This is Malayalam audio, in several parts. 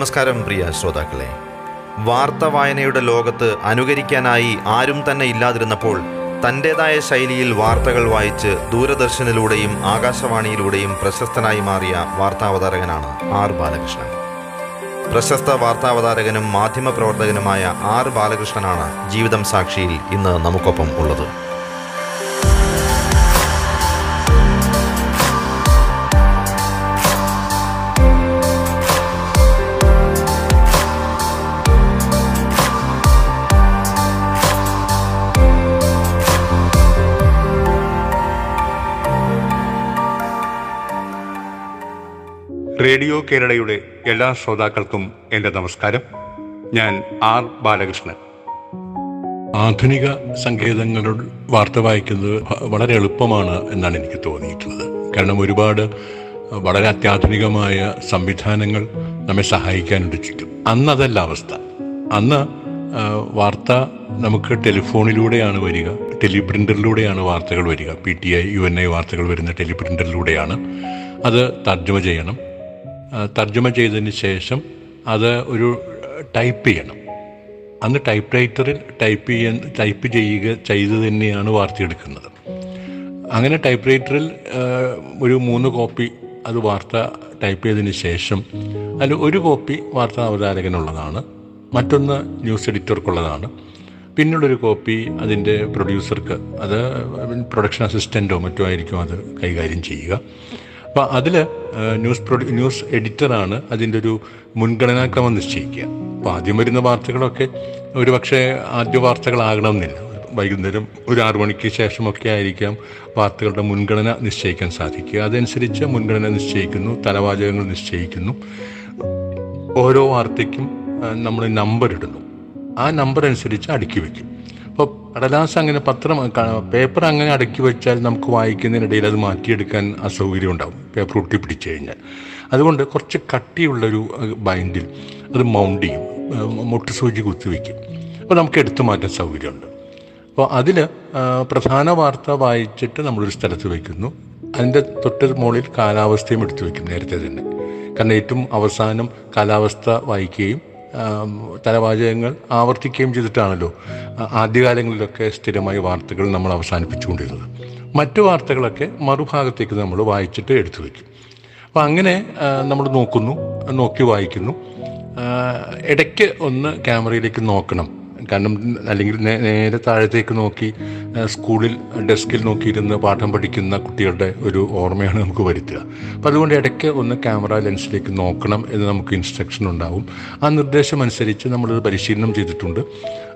നമസ്കാരം പ്രിയ ശ്രോതാക്കളെ. വാർത്ത വായനയുടെ ലോകത്ത് അനുകരിക്കാനായി ആരും തന്നെ ഇല്ലാതിരുന്നപ്പോൾ തന്റെതായ ശൈലിയിൽ വാർത്തകൾ വായിച്ച് ദൂരദർശനിലൂടെയും ആകാശവാണിയിലൂടെയും പ്രശസ്തനായി മാറിയ വാർത്താവതാരകനാണ് ആർ ബാലകൃഷ്ണൻ. പ്രശസ്ത വാർത്താവതാരകനും മാധ്യമപ്രവർത്തകനുമായ ആർ ബാലകൃഷ്ണനാണ് ജീവിതം സാക്ഷിയിൽ ഇന്ന് നമുക്കൊപ്പം ഉള്ളത്. റേഡിയോ കേരളയുടെ എല്ലാ ശ്രോതാക്കൾക്കും എന്റെ നമസ്കാരം. ഞാൻ ആർ ബാലകൃഷ്ണൻ. ആധുനിക സങ്കേതങ്ങളുടെ വാർത്ത വായിക്കുന്നത് വളരെ എളുപ്പമാണ് എന്നാണ് എനിക്ക് തോന്നിയിട്ടുള്ളത്. കാരണം ഒരുപാട് വളരെ അത്യാധുനികമായ സംവിധാനങ്ങൾ നമ്മെ സഹായിക്കാനുണ്ട് ചുറ്റും. അന്ന് അതല്ല അവസ്ഥ. അന്ന് വാർത്ത നമുക്ക് ടെലിഫോണിലൂടെയാണ് വരിക ടെലിപ്രിന്ററിലൂടെയാണ് വാർത്തകൾ വരിക. P T I U N I വാർത്തകൾ വരുന്ന ടെലിപ്രിന്ററിലൂടെയാണ് അത് തർജമ ചെയ്യണം. തർജമ ചെയ്തതിന് ശേഷം അത് ഒരു ടൈപ്പ് ചെയ്യണം. അന്ന് ടൈപ്പ് റൈറ്ററിൽ ടൈപ്പ് ചെയ്യാൻ ടൈപ്പ് ചെയ്യുക ചെയ്ത് തന്നെയാണ് വാർത്തയെടുക്കുന്നത്. അങ്ങനെ ടൈപ്പ് റൈറ്ററിൽ ഒരു മൂന്ന് കോപ്പി അത് വാർത്ത ടൈപ്പ് ചെയ്തതിന് ശേഷം അതിൽ ഒരു കോപ്പി വാർത്താ അവതാരകനുള്ളതാണ് മറ്റൊന്ന് ന്യൂസ് എഡിറ്റർക്കുള്ളതാണ്. പിന്നുള്ളൊരു കോപ്പി അതിന്റെ പ്രൊഡ്യൂസർക്ക് അത് പ്രൊഡക്ഷൻ അസിസ്റ്റന്റോ മറ്റോ ആയിരിക്കും അത് കൈകാര്യം ചെയ്യുക. അപ്പോൾ അതിൽ ന്യൂസ് പ്രൊഡ്യൂ ന്യൂസ് എഡിറ്ററാണ് അതിന്റെ ഒരു മുൻഗണനാക്രമം നിശ്ചയിക്കുക. അപ്പോൾ ആദ്യം വരുന്ന വാർത്തകളൊക്കെ ഒരു പക്ഷേ ആദ്യ വാർത്തകളാകണമെന്നില്ല. വൈകുന്നേരം ഒരു ആറു മണിക്ക് ശേഷമൊക്കെ ആയിരിക്കാം വാർത്തകളുടെ മുൻഗണന നിശ്ചയിക്കാൻ സാധിക്കുക. അതനുസരിച്ച് മുൻഗണന നിശ്ചയിക്കുന്നു തലവാചകങ്ങൾ നിശ്ചയിക്കുന്നു. ഓരോ വാർത്തയ്ക്കും നമ്മൾ നമ്പർ ഇടുന്നു. ആ നമ്പർ അനുസരിച്ച് അടുക്കി അപ്പോൾ കടലാസ് അങ്ങനെ പത്രം പേപ്പർ അങ്ങനെ അടക്കി വെച്ചാൽ നമുക്ക് വായിക്കുന്നതിനിടയിൽ അത് മാറ്റിയെടുക്കാൻ അസൗകര്യം ഉണ്ടാവും. പേപ്പർ ഒട്ടി പിടിച്ചു കഴിഞ്ഞാൽ. അതുകൊണ്ട് കുറച്ച് കട്ടിയുള്ളൊരു ബൈൻഡിൽ അത് മൗണ്ട് ചെയ്യും. സൂചി കുത്തിവെക്കും അപ്പോൾ നമുക്ക് എടുത്തു മാറ്റാൻ സൗകര്യമുണ്ട്. അപ്പോൾ അതിൽ പ്രധാന വാർത്ത വായിച്ചിട്ട് നമ്മളൊരു സ്ഥലത്ത് വയ്ക്കുന്നു അതിന്റെ തൊട്ട് മുകളിൽ കാലാവസ്ഥയും എടുത്തു വയ്ക്കും നേരത്തെ തന്നെ. കാരണം ഏറ്റവും അവസാനം കാലാവസ്ഥ വായിക്കുകയും തലവാചകങ്ങൾ ആവർത്തിക്കുകയും ചെയ്തിട്ടാണല്ലോ ആദ്യകാലങ്ങളിലൊക്കെ സ്ഥിരമായി വാർത്തകൾ നമ്മൾ അവസാനിപ്പിച്ചുകൊണ്ടിരുന്നത്. മറ്റു വാർത്തകളൊക്കെ മറുഭാഗത്തേക്ക് നമ്മൾ വായിച്ചിട്ട് എടുത്തു വയ്ക്കും. അപ്പം അങ്ങനെ നമ്മൾ നോക്കുന്നു നോക്കി വായിക്കുന്നു. ഇടയ്ക്ക് ഒന്ന് ക്യാമറയിലേക്ക് നോക്കണം. കാരണം അല്ലെങ്കിൽ നേരെ താഴത്തേക്ക് നോക്കി സ്കൂളിൽ ഡെസ്കിൽ നോക്കിയിരുന്ന് പാഠം പഠിക്കുന്ന കുട്ടികളുടെ ഒരു ഓർമ്മയാണ് നമുക്ക് വരുത്തുക. അപ്പം അതുകൊണ്ട് ഇടയ്ക്ക് ഒന്ന് ക്യാമറ ലെൻസിലേക്ക് നോക്കണം എന്ന് നമുക്ക് ഇൻസ്ട്രക്ഷൻ ഉണ്ടാവും. ആ നിർദ്ദേശം അനുസരിച്ച് നമ്മളത് പരിശീലനം ചെയ്തിട്ടുണ്ട്.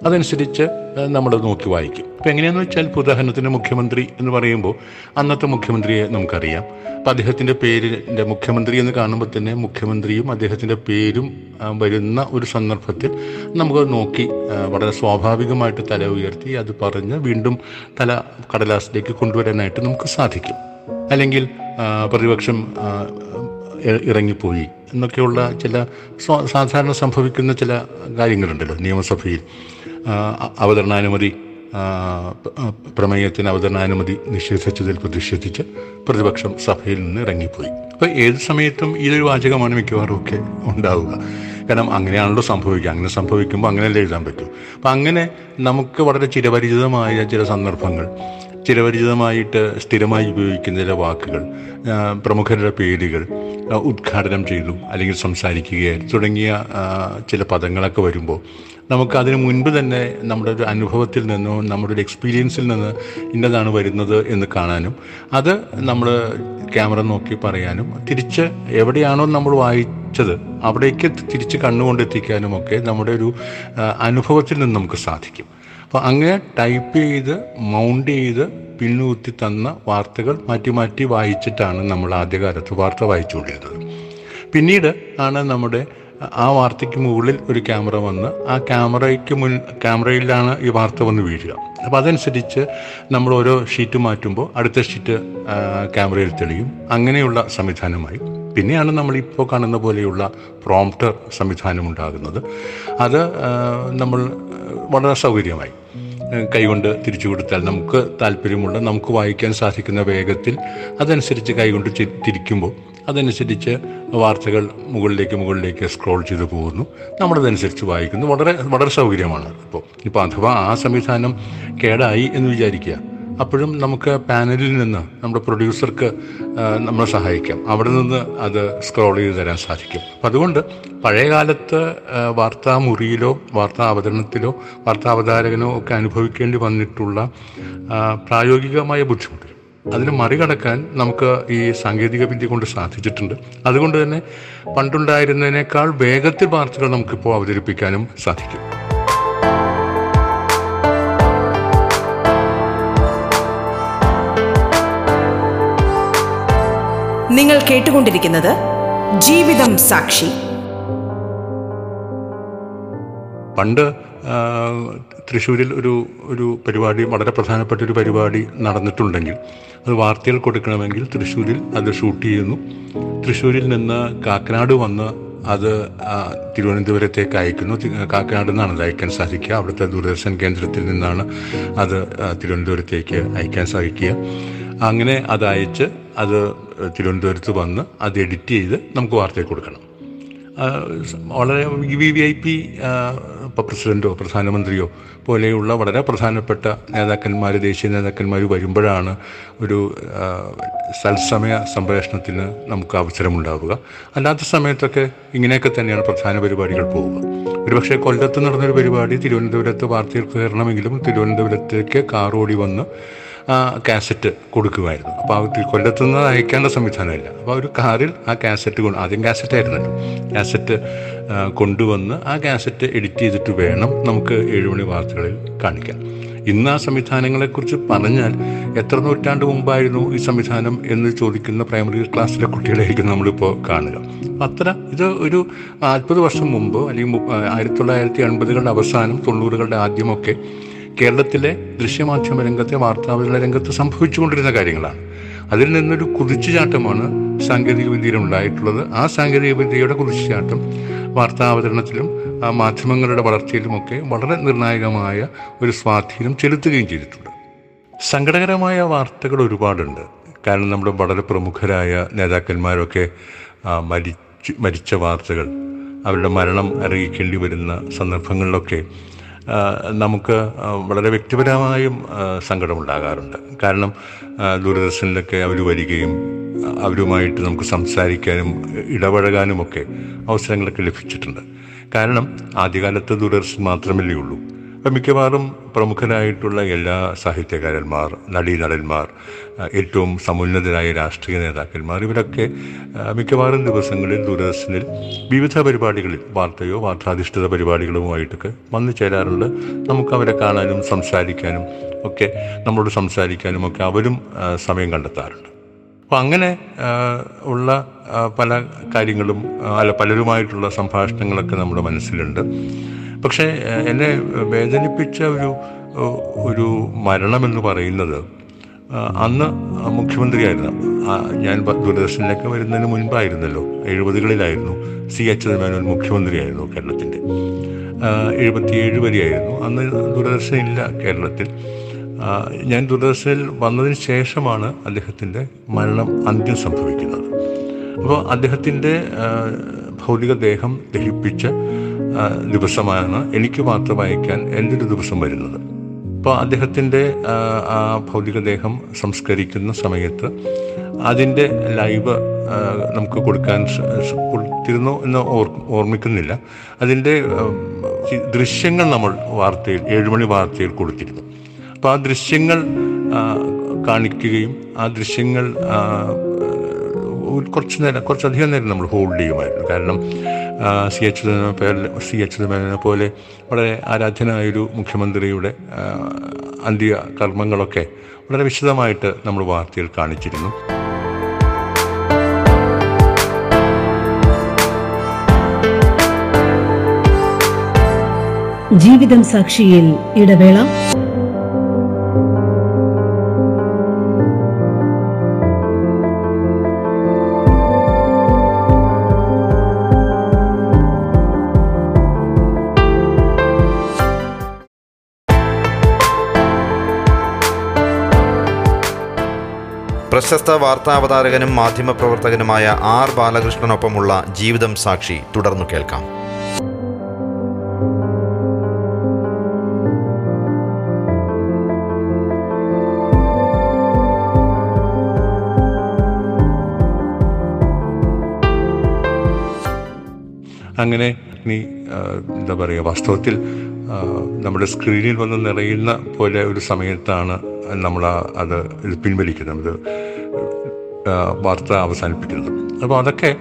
അതനുസരിച്ച് നമ്മൾ നോക്കി വായിക്കും. ഇപ്പം എങ്ങനെയാണെന്ന് വെച്ചാൽ ഉദാഹരണത്തിന് മുഖ്യമന്ത്രി എന്ന് പറയുമ്പോൾ അന്നത്തെ മുഖ്യമന്ത്രിയെ നമുക്കറിയാം. അപ്പം അദ്ദേഹത്തിന്റെ പേരിന്റെ മുഖ്യമന്ത്രി എന്ന് കാണുമ്പോൾ തന്നെ മുഖ്യമന്ത്രിയും അദ്ദേഹത്തിന്റെ പേരും വരുന്ന ഒരു സന്ദർഭത്തിൽ നമുക്ക് നോക്കി വളരെ സ്വാഭാവികമായിട്ട് തല ഉയർത്തി അത് പറഞ്ഞ് വീണ്ടും തല കടലാസിലേക്ക് കൊണ്ടുവരാനായിട്ട് നമുക്ക് സാധിക്കും. അല്ലെങ്കിൽ പ്രതിപക്ഷം ഇറങ്ങിപ്പോയി എന്നൊക്കെയുള്ള ചില സാധാരണ സംഭവിക്കുന്ന ചില കാര്യങ്ങളുണ്ടല്ലോ നിയമസഭയിൽ. അവതരണാനുമതി പ്രമേയത്തിന് അവതരണാനുമതി നിഷേധിച്ചതിൽ പ്രതിഷേധിച്ച് പ്രതിപക്ഷം സഭയിൽ നിന്ന് ഇറങ്ങിപ്പോയി. അപ്പോൾ ഏത് സമയത്തും ഈ ഒരു വാചകമാണ് മിക്കവാറും ഒക്കെ ഉണ്ടാവുക. കാരണം അങ്ങനെയാണല്ലോ സംഭവിക്കുക. അങ്ങനെ സംഭവിക്കുമ്പോൾ അങ്ങനെയല്ലേ എഴുതാൻ പറ്റൂ. അപ്പം അങ്ങനെ നമുക്ക് വളരെ ചിരപരിചിതമായ ചില സന്ദർഭങ്ങൾ ചിരപരിചിതമായിട്ട് സ്ഥിരമായി ഉപയോഗിക്കുന്ന ചില വാക്കുകൾ പ്രമുഖരുടെ പേരുകൾ ഉദ്ഘാടനം ചെയ്തു അല്ലെങ്കിൽ സംസാരിക്കുകയായിരുന്നു. തുടങ്ങിയ ചില പദങ്ങളൊക്കെ വരുമ്പോൾ നമുക്ക് അതിനു മുൻപ് തന്നെ നമ്മുടെ ഒരു അനുഭവത്തിൽ നിന്നോ നമ്മുടെ ഒരു എക്സ്പീരിയൻസിൽ നിന്ന് ഇന്നതാണ് വരുന്നത് എന്ന് കാണാനും അത് നമ്മൾ ക്യാമറ നോക്കി പറയാനും തിരിച്ച് എവിടെയാണോ നമ്മൾ വായിച്ചത് അവിടേക്ക് തിരിച്ച് കണ്ണുകൊണ്ടെത്തിക്കാനും ഒക്കെ നമ്മുടെ ഒരു അനുഭവത്തിൽ നിന്ന് നമുക്ക് സാധിക്കും. അപ്പോൾ അങ്ങനെ ടൈപ്പ് ചെയ്ത് മൗണ്ട് ചെയ്ത് പിന്നുകുത്തി തന്ന വാർത്തകൾ മാറ്റി മാറ്റി വായിച്ചിട്ടാണ് നമ്മൾ ആദ്യകാലത്ത് വാർത്ത വായിച്ചുകൊണ്ടിരുന്നത്. പിന്നീട് ആണ് നമ്മുടെ ആ വാർത്തയ്ക്ക് മുകളിൽ ഒരു ക്യാമറ വന്ന് ആ ക്യാമറയ്ക്ക് മുൻ ക്യാമറയിലാണ് ഈ വാർത്ത വന്ന് വീഴുക. അപ്പോൾ അതനുസരിച്ച് നമ്മൾ ഓരോ ഷീറ്റ് മാറ്റുമ്പോൾ അടുത്ത ഷീറ്റ് ക്യാമറയിൽ തെളിയും. അങ്ങനെയുള്ള സംവിധാനമായി. പിന്നെയാണ് നമ്മളിപ്പോൾ കാണുന്ന പോലെയുള്ള പ്രോംപ്റ്റർ സംവിധാനം ഉണ്ടാകുന്നത് അത് നമ്മൾ വളരെ സൗകര്യമായി. കൈകൊണ്ട് തിരിച്ചു കൊടുത്താൽ നമുക്ക് താല്പര്യമുള്ള നമുക്ക് വായിക്കാൻ സാധിക്കുന്ന വേഗത്തിൽ അതനുസരിച്ച് കൈകൊണ്ട് തിരിക്കുമ്പോൾ അതനുസരിച്ച് വാർത്തകൾ മുകളിലേക്ക് മുകളിലേക്ക് സ്ക്രോൾ ചെയ്ത് പോകുന്നു. നമ്മളതനുസരിച്ച് വായിക്കുന്നു. വളരെ വളരെ സൗകര്യമാണ് ഇപ്പോൾ ഇപ്പോൾ അഥവാ ആ സംവിധാനം കേടായി എന്ന് വിചാരിക്കുക. അപ്പോഴും നമുക്ക് പാനലിൽ നിന്ന് നമ്മുടെ പ്രൊഡ്യൂസർക്ക് നമ്മളെ സഹായിക്കാം. അവിടെ നിന്ന് അത് സ്ക്രോൾ ചെയ്ത് തരാൻ സാധിക്കും. അപ്പം അതുകൊണ്ട് പഴയകാലത്ത് വാർത്താ മുറിയിലോ വാർത്താ അവതരണത്തിലോ വാർത്താ അവതാരകനോ ഒക്കെ അനുഭവിക്കേണ്ടി വന്നിട്ടുള്ള പ്രായോഗികമായ ബുദ്ധിമുട്ടുകൾ അതിനെ മറികടക്കാൻ നമുക്ക് ഈ സാങ്കേതിക വിദ്യ കൊണ്ട് സാധിച്ചിട്ടുണ്ട്. അതുകൊണ്ട് തന്നെ പണ്ടുണ്ടായിരുന്നതിനേക്കാൾ വേഗത്തിൽ വാർത്തകൾ നമുക്കിപ്പോൾ അവതരിപ്പിക്കാനും സാധിക്കും. നിങ്ങൾ കേട്ടുകൊണ്ടിരിക്കുന്നത് ജീവിതം സാക്ഷി. പണ്ട് തൃശ്ശൂരിൽ ഒരു ഒരു പരിപാടി വളരെ പ്രധാനപ്പെട്ട ഒരു പരിപാടി നടന്നിട്ടുണ്ടെങ്കിൽ അത് വാർത്തകൾ കൊടുക്കണമെങ്കിൽ തൃശ്ശൂരിൽ അത് ഷൂട്ട് ചെയ്യുന്നു. തൃശ്ശൂരിൽ നിന്ന് കാക്കനാട് വന്ന് അത് തിരുവനന്തപുരത്തേക്ക് അയക്കുന്നു. കാക്കനാട് നിന്നാണ് അത് അയക്കാൻ സാധിക്കുക. അവിടുത്തെ ദൂരദർശൻ കേന്ദ്രത്തിൽ നിന്നാണ് അത് തിരുവനന്തപുരത്തേക്ക് അയക്കാൻ സാധിക്കുക. അങ്ങനെ അത് അയച്ച് അത് തിരുവനന്തപുരത്ത് വന്ന് അത് എഡിറ്റ് ചെയ്ത് നമുക്ക് വാർത്തയിൽ കൊടുക്കണം. വളരെ വി വി ഐ പി ഇപ്പോൾ പ്രസിഡന്റോ പ്രധാനമന്ത്രിയോ പോലെയുള്ള വളരെ പ്രധാനപ്പെട്ട നേതാക്കന്മാർ ദേശീയ നേതാക്കന്മാർ വരുമ്പോഴാണ് ഒരു സൽസമയ സംപ്രേഷണത്തിന് നമുക്ക് അവസരമുണ്ടാവുക. അല്ലാത്ത സമയത്തൊക്കെ ഇങ്ങനെയൊക്കെ തന്നെയാണ് പ്രധാന പരിപാടികൾ പോവുക. ഒരുപക്ഷെ കൊല്ലത്ത് നടന്നൊരു പരിപാടി തിരുവനന്തപുരത്ത് വാർത്തയിൽ കയറണമെങ്കിലും തിരുവനന്തപുരത്തേക്ക് കാർ ഓടി വന്ന് കാസറ്റ് കൊടുക്കുമായിരുന്നു. അപ്പോൾ അവർ കൊല്ലത്തുനിന്ന് അയക്കേണ്ട സംവിധാനമില്ല. അപ്പോൾ ഒരു കാറിൽ ആ കാസറ്റ് കൊണ്ട് ആദ്യം കാസറ്റ് ആയിരുന്നല്ലോ. കാസറ്റ് കൊണ്ടുവന്ന് ആ കാസറ്റ് എഡിറ്റ് ചെയ്തിട്ട് വേണം നമുക്ക് ഏഴുമണി വാർത്തകളിൽ കാണിക്കാൻ. ഇന്ന് ആ സംവിധാനങ്ങളെക്കുറിച്ച് പറഞ്ഞാൽ എത്ര നൂറ്റാണ്ട് മുമ്പായിരുന്നു ഈ സംവിധാനം എന്ന് ചോദിക്കുന്ന പ്രൈമറി ക്ലാസ്സിലെ കുട്ടികളായിരിക്കും നമ്മളിപ്പോൾ കാണുക. അത്ര ഇത് ഒരു നാൽപ്പത് വർഷം മുമ്പ് അല്ലെങ്കിൽ ആയിരത്തി തൊള്ളായിരത്തി എൺപതുകളുടെ അവസാനം തൊണ്ണൂറുകളുടെ ആദ്യമൊക്കെ കേരളത്തിലെ ദൃശ്യമാധ്യമ രംഗത്തെ വാർത്താവിതരണ രംഗത്ത് സംഭവിച്ചുകൊണ്ടിരുന്ന കാര്യങ്ങളാണ്. അതിൽ നിന്നൊരു കുതിച്ചുചാട്ടമാണ് സാങ്കേതിക വിദ്യയിൽ ഉണ്ടായിട്ടുള്ളത്. ആ സാങ്കേതിക വിദ്യയുടെ കുതിച്ചുചാട്ടം വാർത്താവതരണത്തിലും മാധ്യമങ്ങളുടെ വളർച്ചയിലും ഒക്കെ വളരെ നിർണായകമായ ഒരു സ്വാധീനം ചെലുത്തുകയും ചെയ്തിട്ടുണ്ട്. സങ്കടകരമായ വാർത്തകൾ ഒരുപാടുണ്ട്. കാരണം നമ്മുടെ വളരെ പ്രമുഖരായ നേതാക്കന്മാരൊക്കെ മരിച്ചു മരിച്ച വാർത്തകൾ അവരുടെ മരണം അറിയിക്കേണ്ടി വരുന്ന സന്ദർഭങ്ങളിലൊക്കെ നമുക്ക് വളരെ വ്യക്തിപരമായും സങ്കടമുണ്ടാകാറുണ്ട്. കാരണം ദൂരദർശനിലൊക്കെ അവർ വരികയും അവരുമായിട്ട് നമുക്ക് സംസാരിക്കാനും ഇടപഴകാനുമൊക്കെ അവസരങ്ങളൊക്കെ ലഭിച്ചിട്ടുണ്ട്. കാരണം ആദ്യകാലത്ത് ദൂരദർശൻ മാത്രമല്ലേ ഉള്ളൂ. മിക്കവാറും പ്രമുഖരായിട്ടുള്ള എല്ലാ സാഹിത്യകാരന്മാർ നടീനടന്മാർ ഏറ്റവും സമുന്നതരായ രാഷ്ട്രീയ നേതാക്കന്മാർ ഇവരൊക്കെ മിക്കവാറും ദിവസങ്ങളിൽ ദൂരദർശനിൽ വിവിധ പരിപാടികളിൽ വാർത്തയോ വാർത്താധിഷ്ഠിത പരിപാടികളുമായിട്ടൊക്കെ വന്നു ചേരാറുണ്ട്. നമുക്ക് അവരെ കാണാനും സംസാരിക്കാനും ഒക്കെ നമ്മളോട് സംസാരിക്കാനും ഒക്കെ അവരും സമയം കണ്ടെത്താറുണ്ട്. അപ്പോൾ അങ്ങനെ ഉള്ള പല കാര്യങ്ങളും അല്ല പലരുമായിട്ടുള്ള സംഭാഷണങ്ങളൊക്കെ നമ്മുടെ മനസ്സിലുണ്ട്. പക്ഷേ എന്നെ വേദനിപ്പിച്ച ഒരു ഒരു മരണമെന്ന് പറയുന്നത് അന്ന് മുഖ്യമന്ത്രിയായിരുന്നു ഞാൻ ദൂരദർശനിലേക്ക് വരുന്നതിന് മുൻപായിരുന്നല്ലോ എഴുപതുകളിലായിരുന്നു സി എച്ച് മേനോൻ മുഖ്യമന്ത്രിയായിരുന്നു കേരളത്തിന്റെ. എഴുപത്തിയേഴ് വരെയായിരുന്നു. അന്ന് ദൂരദർശൻ ഇല്ല കേരളത്തിൽ. ഞാൻ ദൂരദർശനിൽ വന്നതിന് ശേഷമാണ് അദ്ദേഹത്തിന്റെ മരണം അന്ത്യം സംഭവിക്കുന്നത്. അപ്പോൾ അദ്ദേഹത്തിന്റെ ഭൗതിക ഭൗതികദേഹം ദഹിപ്പിച്ച ദിവസമാണ് എനിക്ക് മാത്രം അയക്കാൻ എന്റെ ഒരു ദിവസം വരുന്നത്? അപ്പോൾ അദ്ദേഹത്തിന്റെ ആ, ഭൗതികദേഹം സംസ്കരിക്കുന്ന സമയത്ത് അതിന്റെ ലൈവ് നമുക്ക് കൊടുക്കാൻ ശ്ര- എന്ന് ഓർ ഓർമ്മിക്കുന്നില്ല. അതിന്റെ ദൃശ്യങ്ങൾ നമ്മൾ വാർത്തയിൽ ഏഴുമണി വാർത്തയിൽ കൊടുത്തിരുന്നു. അപ്പോൾ ആ ദൃശ്യങ്ങൾ കാണിക്കുകയും ആ ദൃശ്യങ്ങൾ കുറച്ച് നേരം കുറച്ചധികം നേരം നമ്മൾ ഹോൾഡ് ചെയ്യുമായിരുന്നു. കാരണം സി എച്ച് സി അച്യുതമേനനെ പോലെ വളരെ ആരാധ്യനായൊരു മുഖ്യമന്ത്രിയുടെ അന്ത്യ കർമ്മങ്ങളൊക്കെ വളരെ വിശദമായിട്ട് നമ്മൾ വാർത്തയിൽ കാണിച്ചിരുന്നു. ജീവിതം സാക്ഷിയിൽ ഇടവേള. പ്രശസ്ത വാർത്താവതാരകനും മാധ്യമപ്രവർത്തകനുമായ ആർ ബാലകൃഷ്ണനൊപ്പമുള്ള ജീവിതം സാക്ഷി തുടർന്നു കേൾക്കാം. അങ്ങനെ നീ എന്താ പറയുക വാസ്തവത്തിൽ നമ്മുടെ സ്ക്രീനിൽ വന്ന് നിറയുന്ന പോലെ ഒരു സമയത്താണ് നമ്മൾ അത് പിൻവലിക്കുന്നത്. വാർത്ത അവസാനിപ്പിക്കുന്നത്. അപ്പോൾ അതൊക്കെ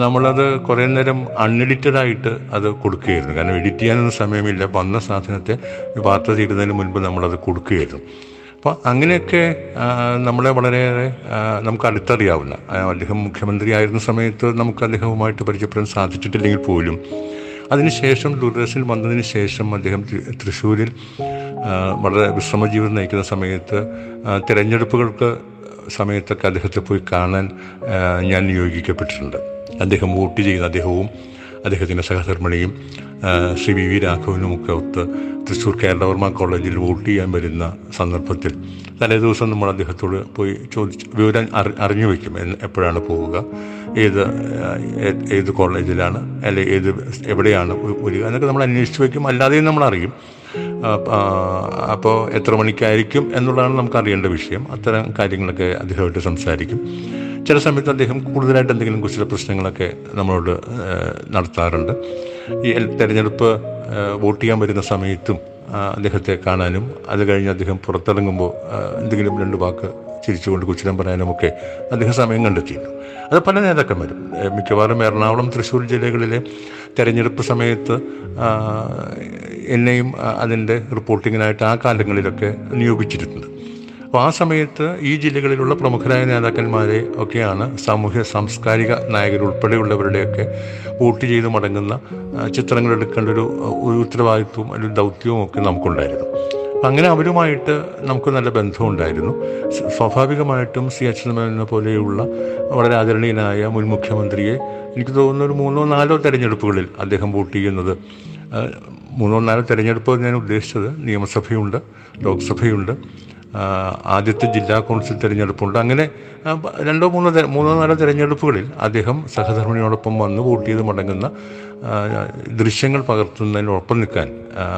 നമ്മളത് കുറേ നേരം അൺഎഡിറ്റഡ് ആയിട്ട് അത് കൊടുക്കുകയായിരുന്നു. കാരണം എഡിറ്റ് ചെയ്യാനൊന്നും സമയമില്ല. വന്ന സാധനത്തെ വാർത്ത തീരുന്നതിന് മുൻപ് നമ്മളത് കൊടുക്കുകയായിരുന്നു. അപ്പോൾ അങ്ങനെയൊക്കെ നമ്മളെ വളരെയേറെ നമുക്ക് അടുത്തറിയാവുന്ന അദ്ദേഹം മുഖ്യമന്ത്രി ആയിരുന്ന സമയത്ത് നമുക്ക് അദ്ദേഹവുമായിട്ട് പരിചയപ്പെടാൻ സാധിച്ചിട്ടില്ലെങ്കിൽ പോലും അതിനുശേഷം ദൂരദർശനിൽ വന്നതിന് ശേഷം അദ്ദേഹം തൃശ്ശൂരിൽ വളരെ വിശ്രമജീവിതം നയിക്കുന്ന സമയത്ത് തിരഞ്ഞെടുപ്പുകൾക്ക് സമയത്തൊക്കെ അദ്ദേഹത്തെ പോയി കാണാൻ ഞാൻ നിയോഗിക്കപ്പെട്ടിട്ടുണ്ട്. അദ്ദേഹം വോട്ട് ചെയ്യുന്ന അദ്ദേഹവും അദ്ദേഹത്തിന്റെ സഹധർമ്മിണിയും ശ്രീ വി വി രാഘവനും ഒക്കെ ഒത്ത് തൃശ്ശൂർ കേരളവർമ്മ കോളേജിൽ വോട്ട് ചെയ്യാൻ വരുന്ന സന്ദർഭത്തിൽ തലേ ദിവസം നമ്മൾ അദ്ദേഹത്തോട് പോയി ചോദിച്ചു വിവരം അറി അറിഞ്ഞു വയ്ക്കും എപ്പോഴാണ് പോവുക ഏത് ഏത് കോളേജിലാണ് അല്ലെ ഏത് എവിടെയാണ് വരിക എന്നൊക്കെ നമ്മൾ അന്വേഷിച്ച് വയ്ക്കും. അല്ലാതെയും നമ്മൾ അറിയും. അപ്പോൾ എത്ര മണിക്കായിരിക്കും എന്നുള്ളതാണ് നമുക്ക് അറിയേണ്ട വിഷയം. അത്തരം കാര്യങ്ങളൊക്കെ അദ്ദേഹമായിട്ട് സംസാരിക്കും. ചില സമയത്ത് അദ്ദേഹം കൂടുതലായിട്ട് എന്തെങ്കിലും കുശല പ്രശ്നങ്ങളൊക്കെ നമ്മളോട് നടത്താറുണ്ട്. ഈ തെരഞ്ഞെടുപ്പ് വോട്ട് ചെയ്യാൻ വരുന്ന സമയത്തും അദ്ദേഹത്തെ കാണാനും അത് കഴിഞ്ഞ് അദ്ദേഹം പുറത്തിറങ്ങുമ്പോൾ എന്തെങ്കിലും രണ്ട് വാക്ക് ചിരിച്ചുകൊണ്ട് കുശലം പറയാനുമൊക്കെ അദ്ദേഹം സമയം കണ്ടെത്തിയിരുന്നു. അത് പല നേതാക്കന്മാരും മിക്കവാറും എറണാകുളം തൃശ്ശൂർ ജില്ലകളിലെ തെരഞ്ഞെടുപ്പ് സമയത്ത് എന്നെയും അതിന്റെ റിപ്പോർട്ടിങ്ങിനായിട്ട് ആ കാലങ്ങളിലൊക്കെ നിയോഗിച്ചിട്ടുണ്ട്. അപ്പോൾ ആ സമയത്ത് ഈ ജില്ലകളിലുള്ള പ്രമുഖരായ നേതാക്കന്മാരെ ഒക്കെയാണ് സാമൂഹ്യ സാംസ്കാരിക നായകരുൾപ്പെടെയുള്ളവരുടെയൊക്കെ വോട്ട് ചെയ്ത് മടങ്ങുന്ന ചിത്രങ്ങൾ എടുക്കേണ്ട ഒരു ഉത്തരവാദിത്വവും ഒരു ദൗത്യവും ഒക്കെ നമുക്കുണ്ടായിരുന്നു. അങ്ങനെ അവരുമായിട്ട് നമുക്ക് നല്ല ബന്ധമുണ്ടായിരുന്നു. സ്വാഭാവികമായിട്ടും സി അച്യുതമേനെ പോലെയുള്ള വളരെ ആദരണീയനായ മുൻ മുഖ്യമന്ത്രിയെ എനിക്ക് തോന്നുന്ന ഒരു മൂന്നോ നാലോ തെരഞ്ഞെടുപ്പുകളിൽ അദ്ദേഹം വോട്ട് ചെയ്യുന്നത്. മൂന്നോ നാലോ തെരഞ്ഞെടുപ്പ് ഞാൻ ഉദ്ദേശിച്ചത് നിയമസഭയുണ്ട് ലോക്സഭയുണ്ട്. ആദ്യത്തെ ജില്ലാ കൗൺസിൽ തിരഞ്ഞെടുപ്പുണ്ട്. അങ്ങനെ രണ്ടോ മൂന്നോ മൂന്നോ നാലോ തിരഞ്ഞെടുപ്പുകളിൽ അദ്ദേഹം സഹധർമ്മിണിയോടൊപ്പം വന്ന് വോട്ട് ചെയ്ത് മടങ്ങുന്ന ദൃശ്യങ്ങൾ പകർത്തുന്നതിനൊപ്പം നിൽക്കാൻ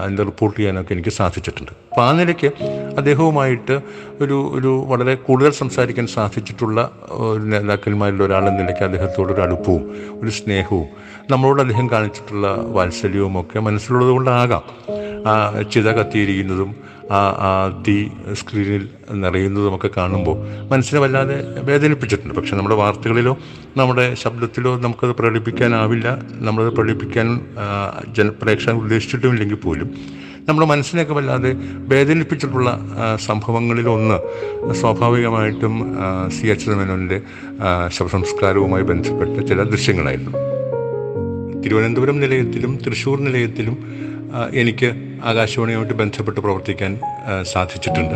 അതിന്റെ റിപ്പോർട്ട് ചെയ്യാനൊക്കെ എനിക്ക് സാധിച്ചിട്ടുണ്ട്. അപ്പോൾ ആ നിലയ്ക്ക് അദ്ദേഹവുമായിട്ട് ഒരു ഒരു വളരെ കൂടുതൽ സംസാരിക്കാൻ സാധിച്ചിട്ടുള്ള ഒരു നേതാക്കന്മാരിൽ ഒരാളെന്ന നിലയ്ക്ക് അദ്ദേഹത്തോടൊരു അടുപ്പവും ഒരു സ്നേഹവും നമ്മളോട് അദ്ദേഹം കാണിച്ചിട്ടുള്ള വാത്സല്യവും ഒക്കെ മനസ്സിലുള്ളത് കൊണ്ടാകാം ചിത കത്തിയിരിക്കുന്നതും ആ ആ തീ സ്ക്രീനിൽ നിറയുന്നതുമൊക്കെ കാണുമ്പോൾ മനസ്സിനെ വല്ലാതെ വേദനിപ്പിച്ചിട്ടുണ്ട്. പക്ഷെ നമ്മുടെ വാർത്തകളിലോ നമ്മുടെ ശബ്ദത്തിലോ നമുക്കത് പ്രകടിപ്പിക്കാനാവില്ല. നമ്മളത് പ്രകടിപ്പിക്കാൻ ആ, ജനപ്രേക്ഷകൻ ഉദ്ദേശിച്ചിട്ടുമില്ലെങ്കിൽ പോലും നമ്മുടെ മനസ്സിനെയൊക്കെ വല്ലാതെ വേദനിപ്പിച്ചിട്ടുള്ള സംഭവങ്ങളിലൊന്ന് സ്വാഭാവികമായിട്ടും സി എച്ച് മേനോന്റെ ശവസംസ്കാരവുമായി ബന്ധപ്പെട്ട ചില ദൃശ്യങ്ങളായിരുന്നു. തിരുവനന്തപുരം നിലയത്തിലും തൃശ്ശൂർ നിലയത്തിലും എനിക്ക് ആകാശവാണിയുമായിട്ട് ബന്ധപ്പെട്ട് പ്രവർത്തിക്കാൻ സാധിച്ചിട്ടുണ്ട്.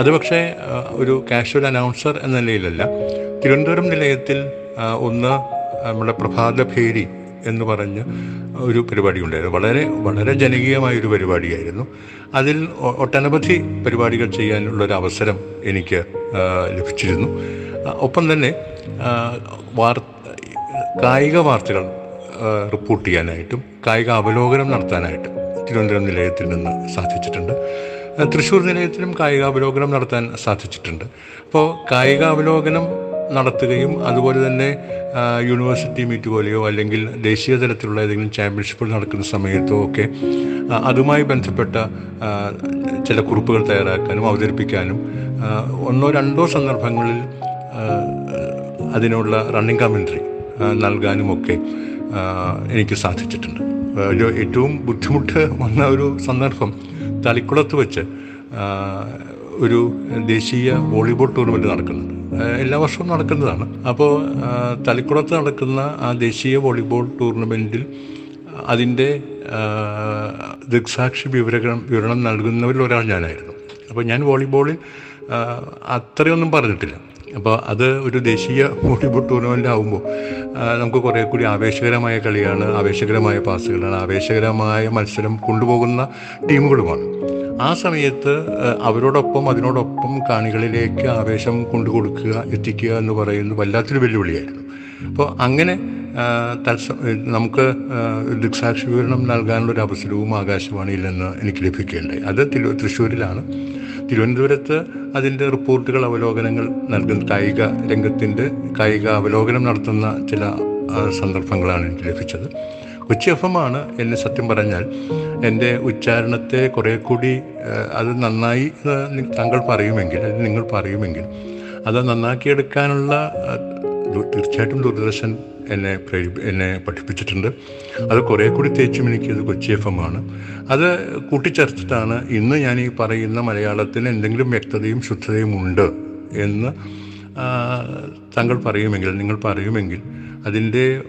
അത് പക്ഷേ ഒരു കാഷ്വൽ അനൗൺസർ എന്ന നിലയിലല്ല. തിരുവനന്തപുരം നിലയത്തിൽ ഒന്ന് നമ്മുടെ പ്രഭാത ഭേരി എന്ന് പറഞ്ഞ് ഒരു പരിപാടി ഉണ്ടായിരുന്നു. വളരെ വളരെ ജനകീയമായ ഒരു പരിപാടിയായിരുന്നു. അതിൽ ഒട്ടനവധി പരിപാടികൾ ചെയ്യാനുള്ള ഒരു അവസരം എനിക്ക് ലഭിച്ചിരുന്നു. ഒപ്പം തന്നെ വാർ കായിക വാർത്തകൾ റിപ്പോർട്ട് ചെയ്യാനായിട്ടും കായിക അവലോകനം നടത്താനായിട്ടും തിരുവനന്തപുരം നിലയത്തിൽ നിന്ന് സാധിച്ചിട്ടുണ്ട്. തൃശ്ശൂർ നിലയത്തിലും കായിക അവലോകനം നടത്താൻ സാധിച്ചിട്ടുണ്ട്. അപ്പോൾ കായിക അവലോകനം നടത്തുകയും അതുപോലെ തന്നെ യൂണിവേഴ്സിറ്റി മീറ്റ് പോലെയോ അല്ലെങ്കിൽ ദേശീയ തലത്തിലുള്ള ഏതെങ്കിലും ചാമ്പ്യൻഷിപ്പുകൾ നടക്കുന്ന സമയത്തോ ഒക്കെ അതുമായി ബന്ധപ്പെട്ട ചില കുറിപ്പുകൾ തയ്യാറാക്കാനും അവതരിപ്പിക്കാനും ഒന്നോ രണ്ടോ സന്ദർഭങ്ങളിൽ അതിനുള്ള റണ്ണിങ് കമൻട്രി നൽകാനുമൊക്കെ എനിക്ക് സാധിച്ചിട്ടുണ്ട്. ഒരു ഏറ്റവും ബുദ്ധിമുട്ട് വന്ന ഒരു സന്ദർഭം തളിക്കുളത്ത് വെച്ച് ഒരു ദേശീയ വോളിബോൾ ടൂർണമെന്റ് നടക്കുന്നുണ്ട് എല്ലാ വർഷവും നടക്കുന്നതാണ്. അപ്പോൾ തളിക്കുളത്ത് നടക്കുന്ന ആ ദേശീയ വോളിബോൾ ടൂർണമെന്റിൽ അതിന്റെ ദൃക്സാക്ഷി വിവരണം വിവരണം നൽകുന്നവരിൽ ഒരാൾ ഞാനായിരുന്നു. അപ്പോൾ ഞാൻ വോളിബോളിൽ അത്രയൊന്നും പറഞ്ഞിട്ടില്ല. അപ്പോൾ അത് ഒരു ദേശീയ വോളിബോൾ ടൂർണമെന്റ് ആകുമ്പോൾ നമുക്ക് കുറേ കൂടി ആവേശകരമായ കളിയാണ് ആവേശകരമായ പാസുകളാണ് ആവേശകരമായ മത്സരം കൊണ്ടുപോകുന്ന ടീമുകളുമാണ്. ആ സമയത്ത് അവരോടൊപ്പം അതിനോടൊപ്പം കാണികളിലേക്ക് ആവേശം കൊണ്ടു കൊടുക്കുക എത്തിക്കുക എന്ന് പറയുന്നത് വല്ലാത്തൊരു വെല്ലുവിളിയായിരുന്നു. അപ്പോൾ അങ്ങനെ തത്സ നമുക്ക് ദൃക്സാക്ഷി വിവരണം നൽകാനുള്ള ഒരു അവസരവും ആകാശവാണിയിൽ നിന്ന് എനിക്ക് ലഭിക്കുകയുണ്ടായി അത് തൃശ്ശൂരിലാണ്. തിരുവനന്തപുരത്ത് അതിന്റെ റിപ്പോർട്ടുകൾ അവലോകനങ്ങൾ നൽകുന്ന കായിക രംഗത്തിന്റെ കായിക അവലോകനം നടത്തുന്ന ചില സന്ദർഭങ്ങളാണ് എനിക്ക് ലഭിച്ചത്. കൊച്ചി എഫ് എം ആണ് എന്നെ സത്യം പറഞ്ഞാൽ എന്റെ ഉച്ചാരണത്തെ കുറേ കൂടി അത് നന്നായി താങ്കൾ പറയുമെങ്കിൽ അല്ലെങ്കിൽ നിങ്ങൾ പറയുമെങ്കിൽ അത് നന്നാക്കിയെടുക്കാനുള്ള തീർച്ചയായിട്ടും ദൂരദർശൻ എന്നെ എന്നെ പഠിപ്പിച്ചിട്ടുണ്ട്. അത് കുറേ കൂടി തേച്ചും എനിക്കത് കൊച്ചി എഫ് എം ആണ്. അത് കൂട്ടിച്ചേർത്തിട്ടാണ് ഇന്ന് ഞാൻ ഈ പറയുന്ന മലയാളത്തിന് എന്തെങ്കിലും വ്യക്തതയും ശുദ്ധതയും ഉണ്ട് എന്ന് താങ്കൾ പറയുമെങ്കിൽ നിങ്ങൾ പറയുമെങ്കിൽ അതിന്റെ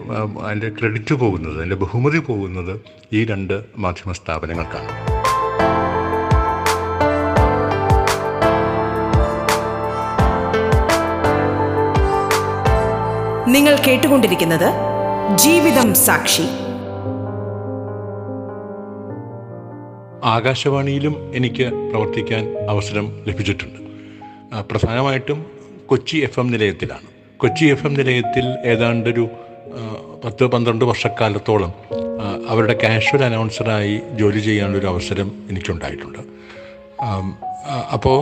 അതിന്റെ ക്രെഡിറ്റ് പോകുന്നത് അതിന്റെ ബഹുമതി പോകുന്നത് ഈ രണ്ട് മാധ്യമ സ്ഥാപനങ്ങൾക്കാണ്. നിങ്ങൾ കേട്ടുകൊണ്ടിരിക്കുന്നത് ജീവിതം സാക്ഷി. ആകാശവാണിയിലും എനിക്ക് പ്രവർത്തിക്കാൻ അവസരം ലഭിച്ചിട്ടുണ്ട്. പ്രധാനമായിട്ടും കൊച്ചി എഫ് എം നിലയത്തിലാണ്. കൊച്ചി എഫ് എം നിലയത്തിൽ ഏതാണ്ടൊരു പത്ത് പന്ത്രണ്ട് വർഷക്കാലത്തോളം അവരുടെ കാഷ്വൽ അനൗൺസറായി ജോലി ചെയ്യാനുള്ളൊരു അവസരം എനിക്കുണ്ടായിട്ടുണ്ട്. അപ്പോൾ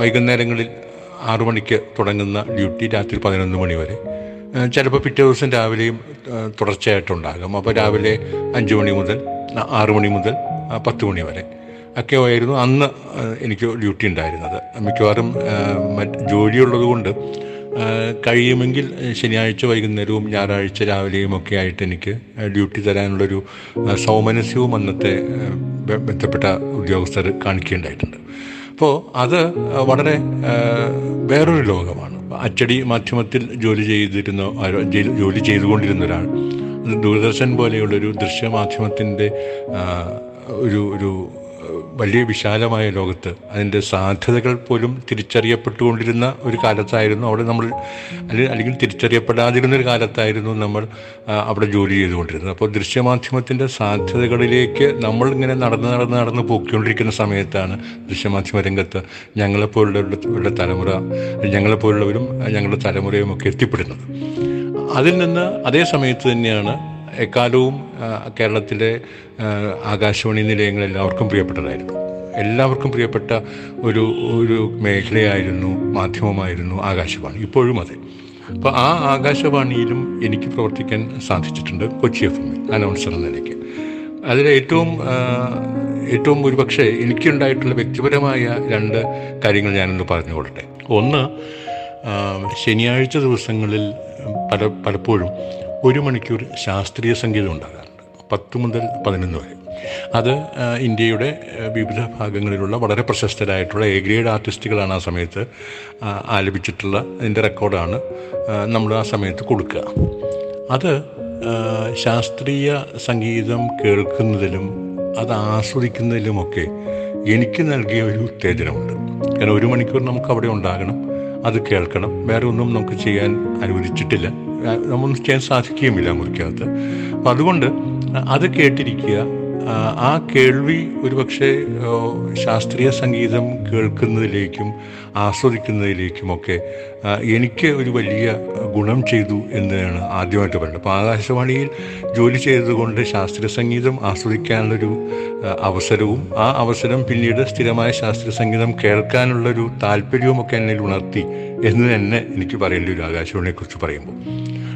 വൈകുന്നേരങ്ങളിൽ ആറു മണിക്ക് തുടങ്ങുന്ന ഡ്യൂട്ടി രാത്രി പതിനൊന്ന് മണി വരെ. ചിലപ്പോൾ പിറ്റേ ദിവസം രാവിലെയും തുടർച്ചയായിട്ടുണ്ടാകും. അപ്പോൾ രാവിലെ അഞ്ച് മണി മുതൽ ആറ് മണി മുതൽ പത്ത് മണി വരെ. ഒക്കെ ആയിരുന്നു അന്ന് എനിക്ക് ഡ്യൂട്ടി ഉണ്ടായിരുന്നത്. മിക്കവാറും മറ്റ് ജോലിയുള്ളത് കൊണ്ട് കഴിയുമെങ്കിൽ ശനിയാഴ്ച വൈകുന്നേരവും ഞായറാഴ്ച രാവിലെയും ഒക്കെ ആയിട്ട് എനിക്ക് ഡ്യൂട്ടി തരാനുള്ളൊരു സൗമനസ്യവും അന്നത്തെ ബന്ധപ്പെട്ട ഉദ്യോഗസ്ഥർ കാണിക്കുകയുണ്ടായിട്ടുണ്ട്. അപ്പോൾ അത് വളരെ വേറൊരു ലോകമാണ്. അച്ചടി മാധ്യമത്തിൽ ജോലി ചെയ്തിരുന്ന ജോലി ചെയ്തുകൊണ്ടിരുന്ന ഒരാൾ ദൂരദർശൻ പോലെയുള്ളൊരു ദൃശ്യമാധ്യമത്തിന്റെ ഒരു ഒരു വലിയ വിശാലമായ ലോകത്ത് അതിന്റെ സാധ്യതകൾ പോലും തിരിച്ചറിയപ്പെട്ടുകൊണ്ടിരുന്ന ഒരു കാലത്തായിരുന്നു അവിടെ നമ്മൾ അല്ലെങ്കിൽ തിരിച്ചറിയപ്പെടാതിരുന്ന ഒരു കാലത്തായിരുന്നു നമ്മൾ അവിടെ ജോലി ചെയ്തുകൊണ്ടിരുന്നത്. അപ്പോൾ ദൃശ്യമാധ്യമത്തിന്റെ സാധ്യതകളിലേക്ക് നമ്മൾ ഇങ്ങനെ നടന്ന് നടന്ന് നടന്ന് പോയിക്കൊണ്ടിരിക്കുന്ന സമയത്താണ് ദൃശ്യമാധ്യമ രംഗത്ത് ഞങ്ങളെപ്പോലുള്ളവരുടെ തലമുറ ഞങ്ങളെപ്പോലുള്ളവരും ഞങ്ങളുടെ തലമുറയും ഒക്കെ എത്തിപ്പെടുന്നത്. അതിൽ നിന്ന് അതേ സമയത്ത് തന്നെയാണ് എക്കാലവും കേരളത്തിലെ ആകാശവാണി നിലയങ്ങൾ എല്ലാവർക്കും പ്രിയപ്പെട്ടതായിരുന്നു. എല്ലാവർക്കും പ്രിയപ്പെട്ട ഒരു ഒരു മേഖലയായിരുന്നു മാധ്യമമായിരുന്നു ആകാശവാണി. ഇപ്പോഴും അതെ. അപ്പോൾ ആ ആകാശവാണിയിലും എനിക്ക് പ്രവർത്തിക്കാൻ സാധിച്ചിട്ടുണ്ട് കൊച്ചി എഫ് എമ്മിൽ അനൗൺസർ എന്ന നിലയ്ക്ക്. അതിൽ ഏറ്റവും ഏറ്റവും ഒരുപക്ഷെ എനിക്കുണ്ടായിട്ടുള്ള വ്യക്തിപരമായ രണ്ട് കാര്യങ്ങൾ ഞാനൊന്ന് പറഞ്ഞുകൊള്ളട്ടെ ഒന്ന് ശനിയാഴ്ച ദിവസങ്ങളിൽ പല പലപ്പോഴും ഒരു മണിക്കൂർ ശാസ്ത്രീയ സംഗീതം ഉണ്ടാകാറുണ്ട്. പത്ത് മുതൽ പതിനൊന്ന് വരെ. അത് ഇന്ത്യയുടെ വിവിധ ഭാഗങ്ങളിലുള്ള വളരെ പ്രശസ്തരായിട്ടുള്ള എ ഗ്രേഡ് ആർട്ടിസ്റ്റുകളാണ് ആ സമയത്ത് ആലപിച്ചിട്ടുള്ള അതിന്റെ റെക്കോർഡാണ് നമ്മൾ ആ സമയത്ത് കൊടുക്കുക. അത് ശാസ്ത്രീയ സംഗീതം കേൾക്കുന്നതിലും അത് ആസ്വദിക്കുന്നതിലുമൊക്കെ എനിക്ക് നൽകിയ ഒരു ഉത്തേജനമുണ്ട്. കാരണം ഒരു മണിക്കൂർ നമുക്ക് അവിടെ ഉണ്ടാകണം അത് കേൾക്കണം. വേറെ ഒന്നും നമുക്ക് ചെയ്യാൻ അനുവദിച്ചിട്ടില്ല. ആ, നമ്മൊന്നും ചെയ്യാൻ സാധിക്കുകയുമില്ല മുറിക്കകത്ത്. അപ്പം അതുകൊണ്ട് അത് കേട്ടിരിക്കുക ആ, കേൾവി ഒരുപക്ഷെ ശാസ്ത്രീയ സംഗീതം കേൾക്കുന്നതിലേക്കും ആസ്വദിക്കുന്നതിലേക്കുമൊക്കെ എനിക്ക് ഒരു വലിയ ഗുണം ചെയ്തു എന്നാണ് ആദ്യമായിട്ട് പറയുന്നത്. അപ്പോൾ ആകാശവാണിയിൽ ജോലി ചെയ്തതുകൊണ്ട് ശാസ്ത്രീയ സംഗീതം ആസ്വദിക്കാനുള്ളൊരു അവസരവും ആ അവസരം പിന്നീട് സ്ഥിരമായ ശാസ്ത്രീയ സംഗീതം കേൾക്കാനുള്ളൊരു താല്പര്യവുമൊക്കെ എന്നിൽ ഉണർത്തി എന്ന് തന്നെ എനിക്ക് പറയേണ്ടി ഒരു ആകാശവാണിയെക്കുറിച്ച് പറയുമ്പോൾ.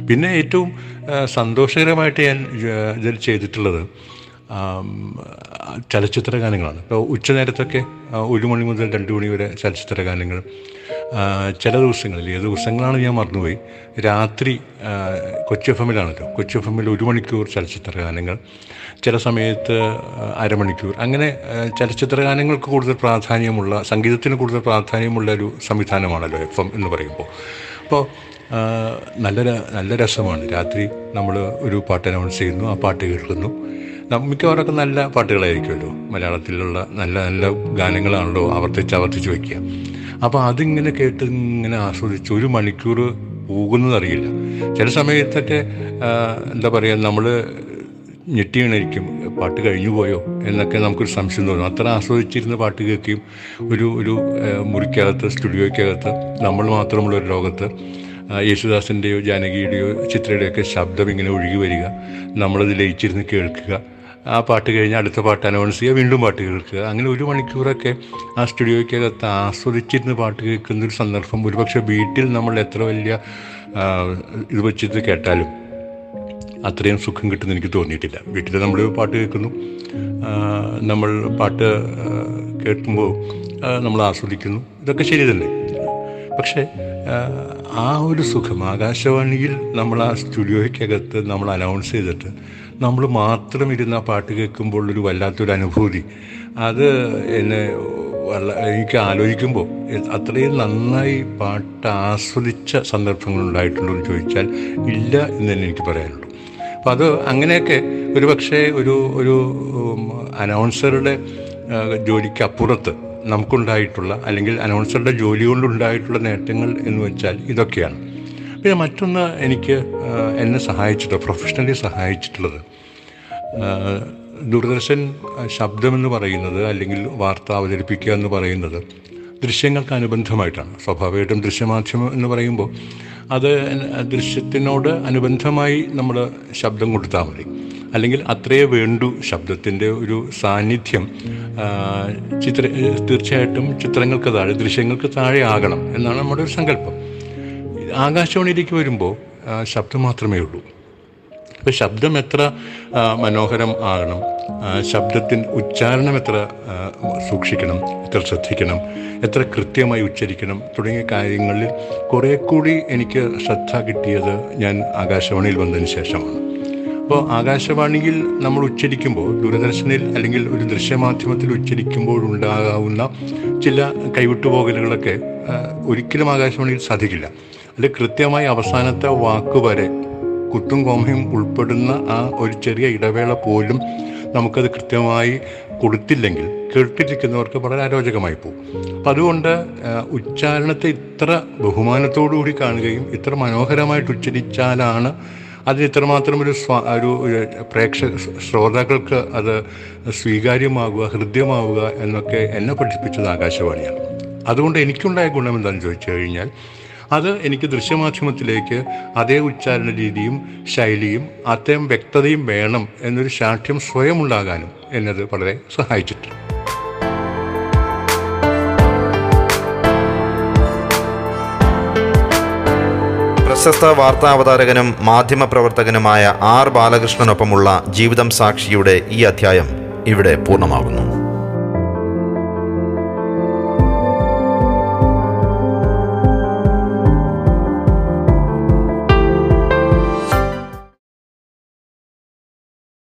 പിന്നെ ഏറ്റവും സന്തോഷകരമായിട്ട് ഞാൻ ഇതിൽ ചെയ്തിട്ടുള്ളത് ചലച്ചിത്ര ഗാനങ്ങളാണ്. ഇപ്പോൾ ഉച്ചനേരത്തൊക്കെ നേരത്തൊക്കെ ഒരു മണി മുതൽ രണ്ട് മണി വരെ ചലച്ചിത്ര ഗാനങ്ങൾ. ചില ദിവസങ്ങളിൽ ഏത് ദിവസങ്ങളാണ് ഞാൻ മറന്നുപോയി? രാത്രി കൊച്ചി എഫ് എമ്മിലാണല്ലോ. കൊച്ചി എഫ് എമ്മിൽ ഒരു മണിക്കൂർ ചലച്ചിത്ര ഗാനങ്ങൾ. ചില സമയത്ത് അരമണിക്കൂർ. അങ്ങനെ ചലച്ചിത്ര ഗാനങ്ങൾക്ക് കൂടുതൽ പ്രാധാന്യമുള്ള സംഗീതത്തിന് കൂടുതൽ പ്രാധാന്യമുള്ള ഒരു സംവിധാനമാണല്ലോ എഫ് എം എന്ന് പറയുമ്പോൾ. അപ്പോൾ നല്ല നല്ല രസമാണ്. രാത്രി നമ്മൾ ഒരു പാട്ട് അനൗൺസ് ചെയ്യുന്നു ആ പാട്ട് കേൾക്കുന്നു. മിക്കവാറൊക്കെ നല്ല പാട്ടുകളായിരിക്കുമല്ലോ. മലയാളത്തിലുള്ള നല്ല നല്ല ഗാനങ്ങളാണല്ലോ ആവർത്തിച്ച് ആവർത്തിച്ച് വയ്ക്കുക അപ്പോൾ അതിങ്ങനെ കേട്ട് ഇങ്ങനെ ആസ്വദിച്ച് ഒരു മണിക്കൂർ പോകുന്നതറിയില്ല. ചില സമയത്തൊക്കെ എന്താ പറയുക നമ്മൾ ഞെട്ടിയണിരിക്കും പാട്ട് കഴിഞ്ഞു പോയോ എന്നൊക്കെ നമുക്കൊരു സംശയം തോന്നും. അത്ര ആസ്വദിച്ചിരുന്ന പാട്ട് കേൾക്കുകയും ഒരു ഒരു മുറിക്കകത്ത് സ്റ്റുഡിയോയ്ക്കകത്ത് നമ്മൾ മാത്രമുള്ള ഒരു ലോകത്ത് യേശുദാസിന്റെയോ ജാനകിയുടെയോ ചിത്രയുടെയൊക്കെ ശബ്ദം ഇങ്ങനെ ഒഴുകി വരിക നമ്മളത് ലയിച്ചിരുന്ന് കേൾക്കുക ആ പാട്ട് കഴിഞ്ഞ് അടുത്ത പാട്ട് അനൗൺസ് ചെയ്യുക വീണ്ടും പാട്ട് കേൾക്കുക. അങ്ങനെ ഒരു മണിക്കൂറൊക്കെ ആ സ്റ്റുഡിയോയ്ക്കകത്ത് ആസ്വദിച്ചിരുന്ന് പാട്ട് കേൾക്കുന്ന ഒരു സന്ദർഭം. ഒരുപക്ഷെ വീട്ടിൽ നമ്മൾ എത്ര വലിയ ഇത് വെച്ചിട്ട് കേട്ടാലും അത്രയും സുഖം കിട്ടുന്ന എനിക്ക് തോന്നിയിട്ടില്ല. വീട്ടിൽ നമ്മൾ പാട്ട് കേൾക്കുന്നു. നമ്മൾ പാട്ട് കേൾക്കുമ്പോൾ നമ്മൾ ആസ്വദിക്കുന്നു. ഇതൊക്കെ ശരി തന്നെ. പക്ഷേ ആ ഒരു സുഖം ആകാശവാണിയിൽ നമ്മൾ ആ സ്റ്റുഡിയോയ്ക്കകത്ത് നമ്മൾ അനൗൺസ് ചെയ്തിട്ട് നമ്മൾ മാത്രം ഇരുന്ന് ആ പാട്ട് കേൾക്കുമ്പോൾ ഒരു വല്ലാത്തൊരു അനുഭൂതി. അത് എന്നെ എനിക്ക് ആലോചിക്കുമ്പോൾ അത്രയും നന്നായി പാട്ട് ആസ്വദിച്ച സന്ദർഭങ്ങൾ ഉണ്ടായിട്ടുണ്ടോ എന്ന് ചോദിച്ചാൽ ഇല്ല എന്ന് തന്നെ എനിക്ക് പറയാനുള്ളൂ. അപ്പോൾ അത് അങ്ങനെയൊക്കെ ഒരു പക്ഷേ ഒരു ഒരു അനൗൺസറുടെ ജോലിക്കപ്പുറത്ത് നമുക്കുണ്ടായിട്ടുള്ള അല്ലെങ്കിൽ അനൗൺസറുടെ ജോലി കൊണ്ടുണ്ടായിട്ടുള്ള നേട്ടങ്ങൾ എന്ന് വെച്ചാൽ ഇതൊക്കെയാണ്. പിന്നെ മറ്റൊന്ന് എനിക്ക് എന്നെ സഹായിച്ചിട്ടുള്ളത് പ്രൊഫഷണലി സഹായിച്ചിട്ടുള്ളത്. ദൂരദർശൻ ശബ്ദമെന്ന് പറയുന്നത് അല്ലെങ്കിൽ വാർത്ത അവതരിപ്പിക്കുക എന്ന് പറയുന്നത് ദൃശ്യങ്ങൾക്ക് അനുബന്ധമായിട്ടാണ്. സ്വാഭാവികമായിട്ടും ദൃശ്യമാധ്യമം എന്ന് പറയുമ്പോൾ അത് ദൃശ്യത്തിനോട് അനുബന്ധമായി നമ്മൾ ശബ്ദം കൊടുത്താൽ മതി. അല്ലെങ്കിൽ അത്രയേ വേണ്ടു ശബ്ദത്തിന്റെ ഒരു സാന്നിധ്യം ചിത്ര തീർച്ചയായിട്ടും ചിത്രങ്ങൾക്ക് താഴെ ദൃശ്യങ്ങൾക്ക് താഴെ ആകണം എന്നാണ് നമ്മുടെ ഒരു സങ്കല്പം. ആകാശവാണിയിലേക്ക് വരുമ്പോൾ ശബ്ദം മാത്രമേ ഉള്ളൂ. അപ്പോൾ ശബ്ദം എത്ര മനോഹരം ആകണം ശബ്ദത്തിൻ ഉച്ചാരണം എത്ര സൂക്ഷിക്കണം എത്ര ശ്രദ്ധിക്കണം എത്ര കൃത്യമായി ഉച്ചരിക്കണം തുടങ്ങിയ കാര്യങ്ങളിൽ കുറേ കൂടി എനിക്ക് ശ്രദ്ധ കിട്ടിയത് ഞാൻ ആകാശവാണിയിൽ വന്നതിന് ശേഷമാണ്. അപ്പോൾ ആകാശവാണിയിൽ നമ്മൾ ഉച്ചരിക്കുമ്പോൾ ദൂരദർശനിൽ അല്ലെങ്കിൽ ഒരു ദൃശ്യമാധ്യമത്തിൽ ഉച്ചരിക്കുമ്പോൾ ഉണ്ടാകാവുന്ന ചില കൈവിട്ടുപോകലുകളൊക്കെ ഒരിക്കലും ആകാശവാണിയിൽ സാധിക്കില്ല. അത് കൃത്യമായി അവസാനത്തെ വാക്ക് വരെ കുത്തും കോമയും ഉൾപ്പെടുന്ന ആ ഒരു ചെറിയ ഇടവേള പോലും നമുക്കത് കൃത്യമായി കൊടുത്തില്ലെങ്കിൽ കേട്ടിരിക്കുന്നവർക്ക് വളരെ അരോചകമായി പോകും. അപ്പം അതുകൊണ്ട് ഉച്ചാരണത്തെ ഇത്ര ബഹുമാനത്തോടുകൂടി കാണുകയും ഇത്ര മനോഹരമായിട്ട് ഉച്ചരിച്ചാലാണ് അതിന് ഇത്രമാത്രം ഒരു സ്വാ ഒരു പ്രേക്ഷക ശ്രോതാക്കൾക്ക് അത് സ്വീകാര്യമാകുക ഹൃദ്യമാവുക എന്നൊക്കെ എന്നെ പഠിപ്പിച്ചത് ആകാശവാണിയാണ്. അതുകൊണ്ട് എനിക്കുണ്ടായ ഗുണം എന്താണെന്ന് ചോദിച്ചു കഴിഞ്ഞാൽ അത് എനിക്ക് ദൃശ്യമാധ്യമത്തിലേക്ക് അതേ ഉച്ചാരണ രീതിയും ശൈലിയും അത്തേം വ്യക്തതയും വേണം എന്നൊരു ശാഠ്യം സ്വയം ഉണ്ടാകാനും എന്നത് വളരെ സഹായിച്ചിട്ടുണ്ട്. പ്രശസ്ത വാർത്താ അവതാരകനും മാധ്യമപ്രവർത്തകനുമായ ആർ ബാലകൃഷ്ണനൊപ്പമുള്ള ജീവിതം സാക്ഷിയുടെ ഈ അധ്യായം ഇവിടെ പൂർണമാകുന്നു.